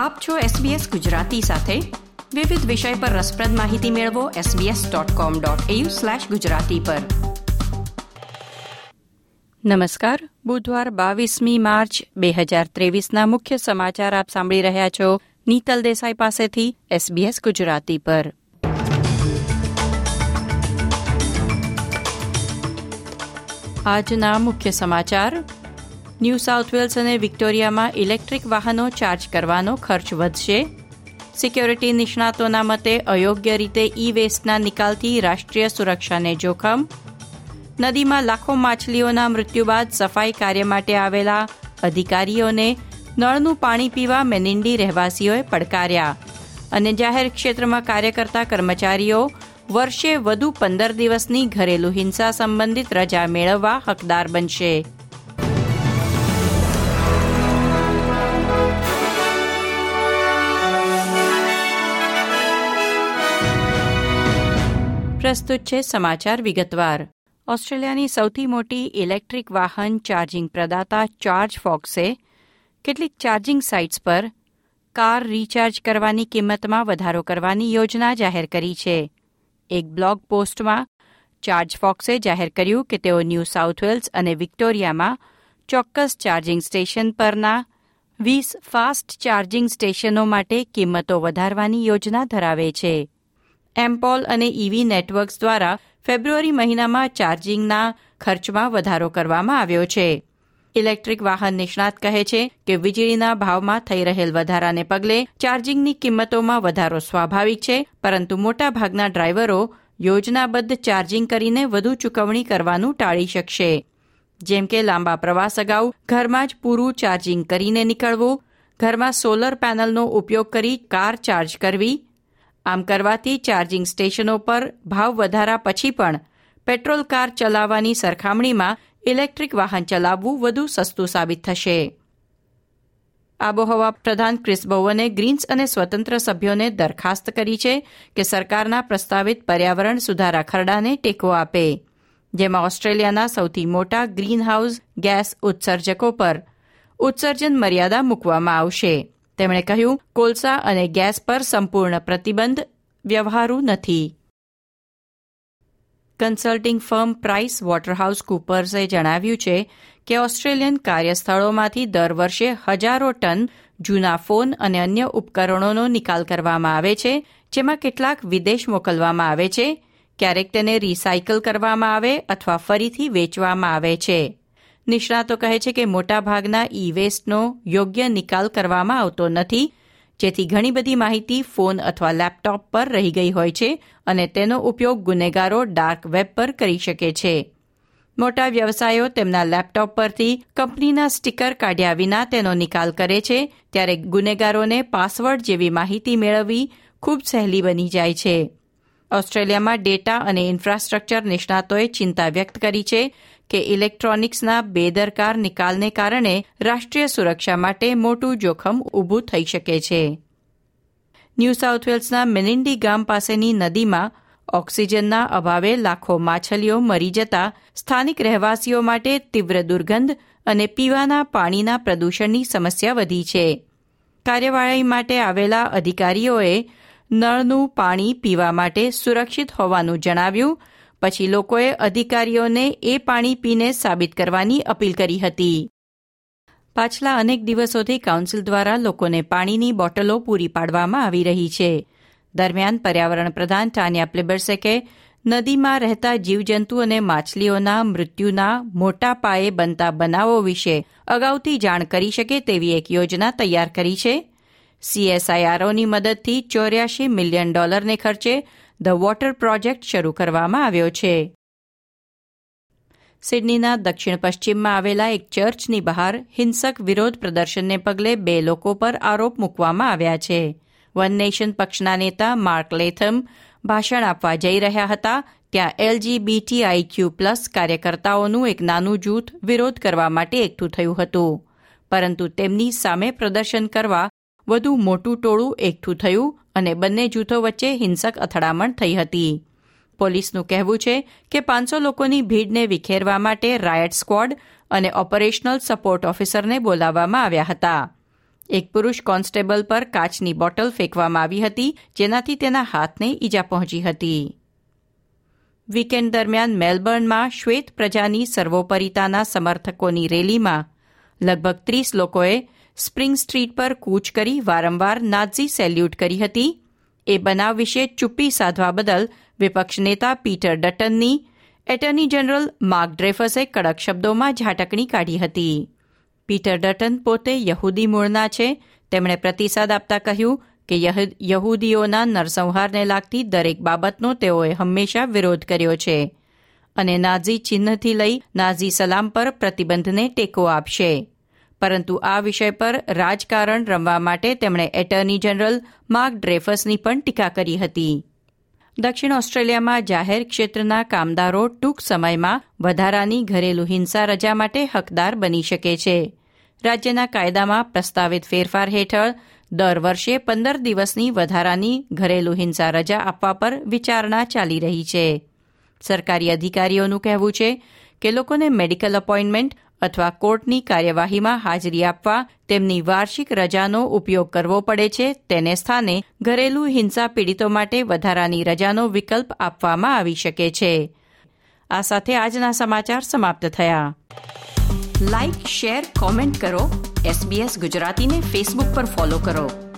આપ છો SBS ગુજરાતી સાથે. વિવિધ વિષય પર રસપ્રદ માહિતી મેળવો sbs.com.au/gujarati પર. નમસ્કાર. બુધવાર બાવીસમી માર્ચ બે હજાર ત્રેવીસના મુખ્ય સમાચાર આપ સાંભળી રહ્યા છો નીતલ દેસાઈ પાસેથી SBS ગુજરાતી પર. આજના મુખ્ય સમાચાર. ન્યૂ સાઉથ વેલ્સ અને વિક્ટોરિયામાં ઇલેક્ટ્રિક વાહનો ચાર્જ કરવાનો ખર્ચ વધશે. સિક્યોરિટી નિષ્ણાતોના મતે અયોગ્ય રીતે ઈ વેસ્ટના નિકાલથી રાષ્ટ્રીય સુરક્ષાને જોખમ. નદીમાં લાખો માછલીઓના મૃત્યુ બાદ સફાઈ કાર્ય માટે આવેલા અધિકારીઓને નળનું પાણી પીવા મેનિન્ડી રહેવાસીઓએ પડકાર્યા. અને જાહેર ક્ષેત્રમાં કાર્ય કરતા કર્મચારીઓ વર્ષે વધુ પંદર દિવસની ઘરેલુ હિંસા સંબંધિત રજા મેળવવા હકદાર બનશે. પ્રસ્તુત છે સમાચાર વિગતવાર. ઓસ્ટ્રેલિયાની સૌથી મોટી ઇલેક્ટ્રિક વાહન ચાર્જિંગ પ્રદાતા ચાર્જ ફોક્સે કેટલીક ચાર્જિંગ સાઇટ્સ પર કાર રિચાર્જ કરવાની કિંમતમાં વધારો કરવાની યોજના જાહેર કરી છે. એક બ્લોગ પોસ્ટમાં ચાર્જ ફોક્સે જાહેર કર્યું કે તેઓ ન્યૂ સાઉથ વેલ્સ અને વિક્ટોરિયામાં ચોક્કસ ચાર્જિંગ સ્ટેશન પરના વીસ ફાસ્ટ ચાર્જિંગ સ્ટેશનો માટે કિંમતો વધારવાની યોજના ધરાવે છે. એમ્પોલ અને ઇવી નેટવર્ક્સ દ્વારા ફેબ્રુઆરી મહિનામાં ચાર્જિંગના ખર્ચમાં વધારો કરવામાં આવ્યો છે. ઇલેક્ટ્રિક વાહન નિષ્ણાત કહે છે કે વીજળીના ભાવમાં થઈ રહેલ વધારાને પગલે ચાર્જિંગની કિંમતોમાં વધારો સ્વાભાવિક છે, પરંતુ મોટાભાગના ડ્રાઈવરો યોજનાબદ્ધ ચાર્જિંગ કરીને વધુ ચૂકવણી કરવાનું ટાળી શકશે. જેમ કે લાંબા પ્રવાસ અગાઉ ઘરમાં જ પૂરું ચાર્જિંગ કરીને નીકળવું, ઘરમાં સોલર પેનલનો ઉપયોગ કરી કાર ચાર્જ કરવી આમ કરવાથી ચાર્જિંગ સ્ટેશનો પર ભાવ વધારા પછી પણ પેટ્રોલ કાર ચલાવવાની સરખામણીમાં ઇલેક્ટ્રિક વાહન ચલાવવું વધુ સસ્તું સાબિત થશે. આબોહવા પ્રધાન ક્રિસ બોવને ગ્રીન્સ અને સ્વતંત્ર સભ્યોને દરખાસ્ત કરી છે કે સરકારના પ્રસ્તાવિત પર્યાવરણ સુધારા ખરડાને ટેકો આપે, જેમાં ઓસ્ટ્રેલિયાના સૌથી મોટા ગ્રીનહાઉસ ગેસ ઉત્સર્જકો પર ઉત્સર્જન મર્યાદા મૂકવામાં આવશે. તેમણે કહ્યું, કોલસા અને ગેસ પર સંપૂર્ણ પ્રતિબંધ વ્યવહારુ નથી. કન્સલ્ટિંગ ફર્મ પ્રાઇસ વોટરહાઉસ કુપર્સે જણાવ્યું છે કે ઓસ્ટ્રેલિયન કાર્યસ્થળોમાંથી દર વર્ષે હજારો ટન જૂના ફોન અને અન્ય ઉપકરણોનો નિકાલ કરવામાં આવે છે, જેમાં કેટલાક વિદેશ મોકલવામાં આવે છે, ક્યારેક તેને રિસાયકલ કરવામાં આવે અથવા ફરીથી વેચવામાં આવે છે. નિષ્ણાતો કહે છે કે મોટાભાગના ઈ વેસ્ટનો યોગ્ય નિકાલ કરવામાં આવતો નથી, જેથી ઘણી બધી માહિતી ફોન અથવા લેપટોપ પર રહી ગઈ હોય છે અને તેનો ઉપયોગ ગુનેગારો ડાર્ક વેબ પર કરી શકે છે. મોટા વ્યવસાયો તેમના લેપટોપ પરથી કંપનીના સ્ટીકર કાઢ્યા વિના તેનો નિકાલ કરે છે, ત્યારે ગુનેગારોને પાસવર્ડ જેવી માહિતી મેળવવી ખૂબ સહેલી બની જાય છે. ઓસ્ટ્રેલિયામાં ડેટા અને ઇન્ફ્રાસ્ટ્રક્ચર નિષ્ણાતોએ ચિંતા વ્યક્ત કરી છે કે ઇલેક્ટ્રોનિક્સના બેદરકાર નિકાલને કારણે રાષ્ટ્રીય સુરક્ષા માટે મોટું જોખમ ઊભું થઈ શકે છે. ન્યૂ સાઉથ વેલ્સના મેનિન્ડી ગામ પાસેની નદીમાં ઓક્સિજનના અભાવે લાખો માછલીઓ મરી જતા સ્થાનિક રહેવાસીઓ માટે તીવ્ર દુર્ગંધ અને પીવાના પાણીના પ્રદૂષણની સમસ્યા વધી છે. કાર્યવાહી માટે આવેલા અધિકારીઓએ નળનું પાણી પીવા માટે સુરક્ષિત હોવાનું જણાવ્યું પછી લોકોએ અધિકારીઓને એ પાણી પીને સાબિત કરવાની અપીલ કરી હતી. પાછલા અનેક દિવસોથી કાઉન્સિલ દ્વારા લોકોને પાણીની બોટલો પૂરી પાડવામાં આવી રહી છે. દરમિયાન પર્યાવરણ પ્રધાન ટાન્યા પ્લેબર્સેકે નદીમાં રહેતા જીવજંતુ અને માછલીઓના મૃત્યુના મોટા પાયે બનતા બનાવો વિશે અગાઉથી જાણ કરી શકે તેવી એક યોજના તૈયાર કરી છે. સીએસઆઈઆરઓની મદદથી ચોર્યાશી મિલિયન ડોલરને ખર્ચે ધ વોટર પ્રોજેક્ટ શરૂ કરવામાં આવ્યો છે. સિડનીના દક્ષિણ પશ્ચિમમાં આવેલા એક ચર્ચની બહાર હિંસક વિરોધ પ્રદર્શનને પગલે બે લોકો પર આરોપ મૂકવામાં આવ્યા છે. વન નેશન પક્ષના નેતા માર્ક લેથમ ભાષણ આપવા જઈ રહ્યા હતા, ત્યાં એલજીબીટીઆઈક્યુ પ્લસ કાર્યકર્તાઓનું એક નાનું જૂથ વિરોધ કરવા માટે એકઠું થયું હતું. પરંતુ તેમની સામે પ્રદર્શન કરવા વધુ મોટું ટોળું એકઠું થયું અને બંને જૂથો વચ્ચે હિંસક અથડામણ થઈ હતી. પોલીસનું કહેવું છે કે પાંચસો લોકોની ભીડને વિખેરવા માટે રાયટ સ્ક્વોડ અને ઓપરેશનલ સપોર્ટ ઓફિસરને બોલાવવામાં આવ્યા હતા. એક પુરુષ કોન્સ્ટેબલ પર કાચની બોટલ ફેંકવામાં આવી હતી, જેનાથી તેના હાથને ઈજા પહોંચી હતી. વીકેન્ડ દરમિયાન મેલબર્નમાં શ્વેત પ્રજાની સર્વોપરિતાના સમર્થકોની રેલીમાં લગભગ ત્રીસ લોકોએ સ્પ્રિંગ સ્ટ્રીટ પર કૂચ કરી વારંવાર નાઝી સેલ્યુટ કરી હતી. એ બનાવ વિશે ચુપ્પી સાધવા બદલ વિપક્ષ નેતા પીટર ડટનની એટર્ની જનરલ માર્ક ડ્રેફસે કડક શબ્દોમાં ઝાટકણી કાઢી હતી. પીટર ડટન પોતે યહૂદી મૂળના છે. તેમણે પ્રતિસાદ આપતા કહ્યું કે યહૂદીઓના નરસંહારને લાગતી દરેક બાબતનો તેઓએ હંમેશા વિરોધ કર્યો છે અને નાઝી ચિહ્નથી લઈ નાઝી સલામ પર પ્રતિબંધને ટેકો આપશે. પરંતુ આ વિષય પર રાજકારણ રમવા માટે તેમણે એટર્ની જનરલ માર્ક ડ્રેફસની પણ ટીકા કરી હતી. દક્ષિણ ઓસ્ટ્રેલિયામાં જાહેર ક્ષેત્રના કામદારો ટૂંક સમયમાં વધારાની ઘરેલુ હિંસા રજા માટે હકદાર બની શકે છે. રાજ્યના કાયદામાં પ્રસ્તાવિત ફેરફાર હેઠળ દર વર્ષે પંદર દિવસની વધારાની ઘરેલુ હિંસા રજા આપવા પર વિચારણા ચાલી રહી છે. સરકારી અધિકારીઓનું કહેવું છે કે લોકોને મેડિકલ અપોઇન્ટમેન્ટ અથવા કોર્ટની કાર્યવાહીમાં હાજરી આપવા તેમની વાર્ષિક રજાનો ઉપયોગ કરવો પડે છે, તેને સ્થાને ઘરેલું હિંસા પીડિતો માટે વધારાની રજાનો વિકલ્પ આપવામાં આવી શકે છે. આ સાથે આજના સમાચાર સમાપ્ત થયા. લાઇક શેર કોમેન્ટ કરો. એસબીએસ ગુજરાતીને ફેસબુક પર ફોલો કરો.